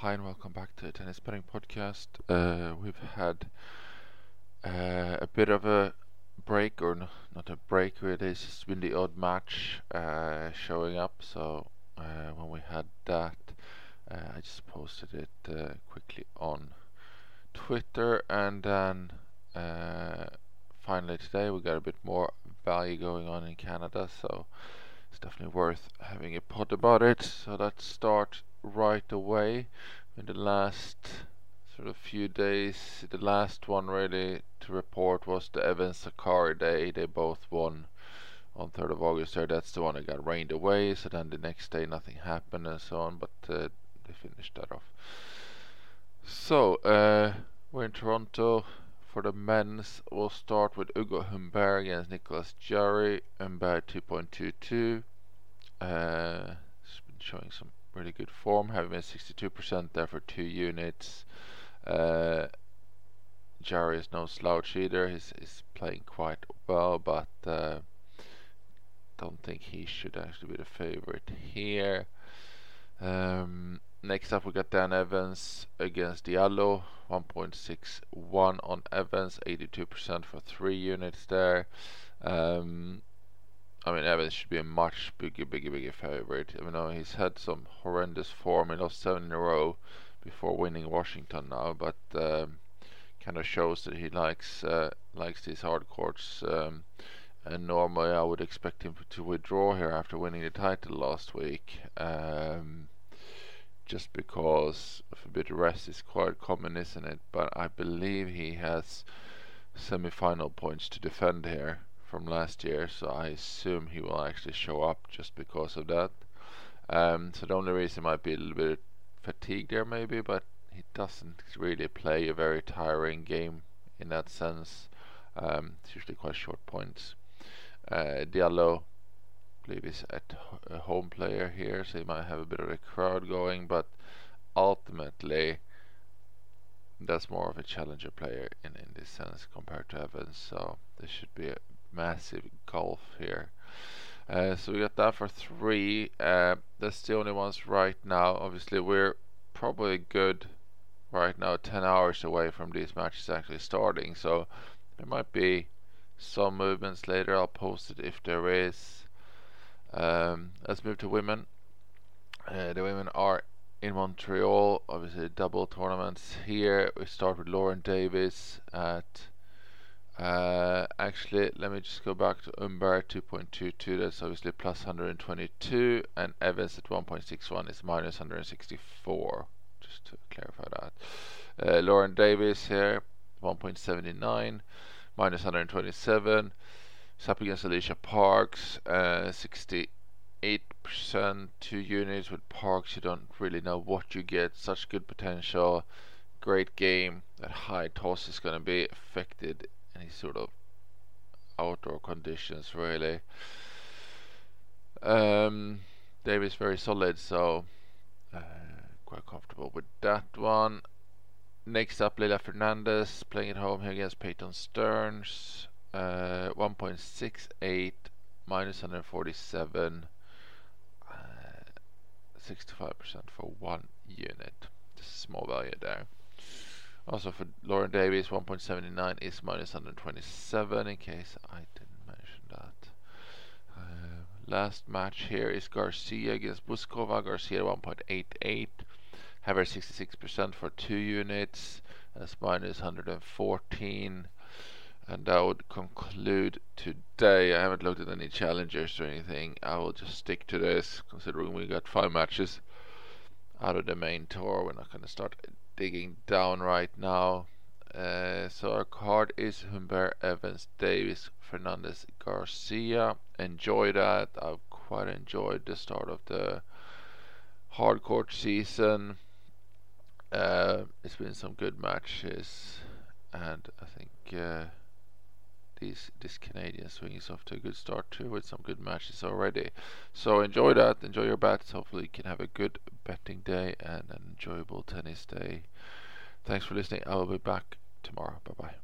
Hi and welcome back to the Tennis Betting Podcast. Uh, we've had uh, a bit of a break, or no, not a break really, it's just been the odd match uh, showing up. So uh, when we had that, uh, I just posted it uh, quickly on Twitter, and then finally today we got a bit more value going on in Canada. So it's definitely worth having a pod about it. So let's start right away in the last sort of few days. The last one really to report was the Evans Sakkari day. They both won on 3rd of August there. That's the one that got rained away. So then the next day nothing happened and so on. But uh, they finished that off. So uh, we're in Toronto. For the men's, we'll start with Ugo Humbert against Nicolas Jarry. Humbert 2.22. Uh, it's been showing some really good form, having been 62% there for two units. Uh, is no slouch either. He's, he's playing quite well, but uh, don't think he should actually be the favorite here. Um, next up, we got Dan Evans against Diallo. 1.61 on Evans, 82% for three units there. Um, I mean, Evans should be a much bigger, bigger, bigger favorite. I mean, he's had some horrendous form. He lost seven in a row before winning Washington now, but um, kind of shows that he likes uh, likes these hard courts. Um, and normally, I would expect him to withdraw here after winning the title last week, um, just because a bit of rest is quite common, isn't it? But I believe he has semi-final points to defend here from last year, so I assume he will actually show up just because of that. Um, so the only reason might be a little bit fatigued there, maybe, but he doesn't really play a very tiring game in that sense. Um, it's usually quite short points. Uh, Diallo, I believe, is at a home player here, so he might have a bit of a crowd going, but ultimately that's more of a challenger player in, in this sense compared to Evans, so this should be a massive golf here. Uh, so we got that for three. Uh, that's the only ones right now. Obviously, we're probably good right now, 10 hours away from these matches actually starting. So there might be some movements later. I'll post it if there is. Um, let's move to women. Uh, the women are in Montreal. Obviously, double tournaments here. We start with Lauren Davis at uh, actually, let me just go back to Humbert 2.22. That's obviously plus 122, and Evans at 1.61 is minus 164. Just to clarify that. Uh, Lauren Davis here 1.79, minus 127. It's up against Alycia Parks, uh, 68% two units with Parks. You don't really know what you get. Such good potential, great game. That high toss is going to be affected any sort of outdoor conditions really. Um, Davis very solid, so uh, quite comfortable with that one. Next up, Leylah Fernandez playing at home here against Peyton Stearns. Uh, 1.68 minus 147, uh, 65% for one unit. Just a small value there. Also for Lauren Davis, 1.79 is minus 127 in case I didn't mention that. Uh, last match here is Garcia against Bouzkova. Garcia 1.88. Have her 66% for two units. That's minus 114. And that would conclude today. I haven't looked at any challengers or anything. I will just stick to this considering we got five matches out of the main tour. We're not going to start digging down right now. Uh, so our card is Humbert, Evans, Davis, Fernandez, Garcia. Enjoy that. I've quite enjoyed the start of the hardcourt season. Uh, it's been some good matches, and I think uh, these this Canadian swing is off to a good start too, with some good matches already. So enjoy that. Enjoy your bets. Hopefully, you can have a good betting day and an enjoyable tennis day. Thanks for listening. I will be back tomorrow. Bye bye.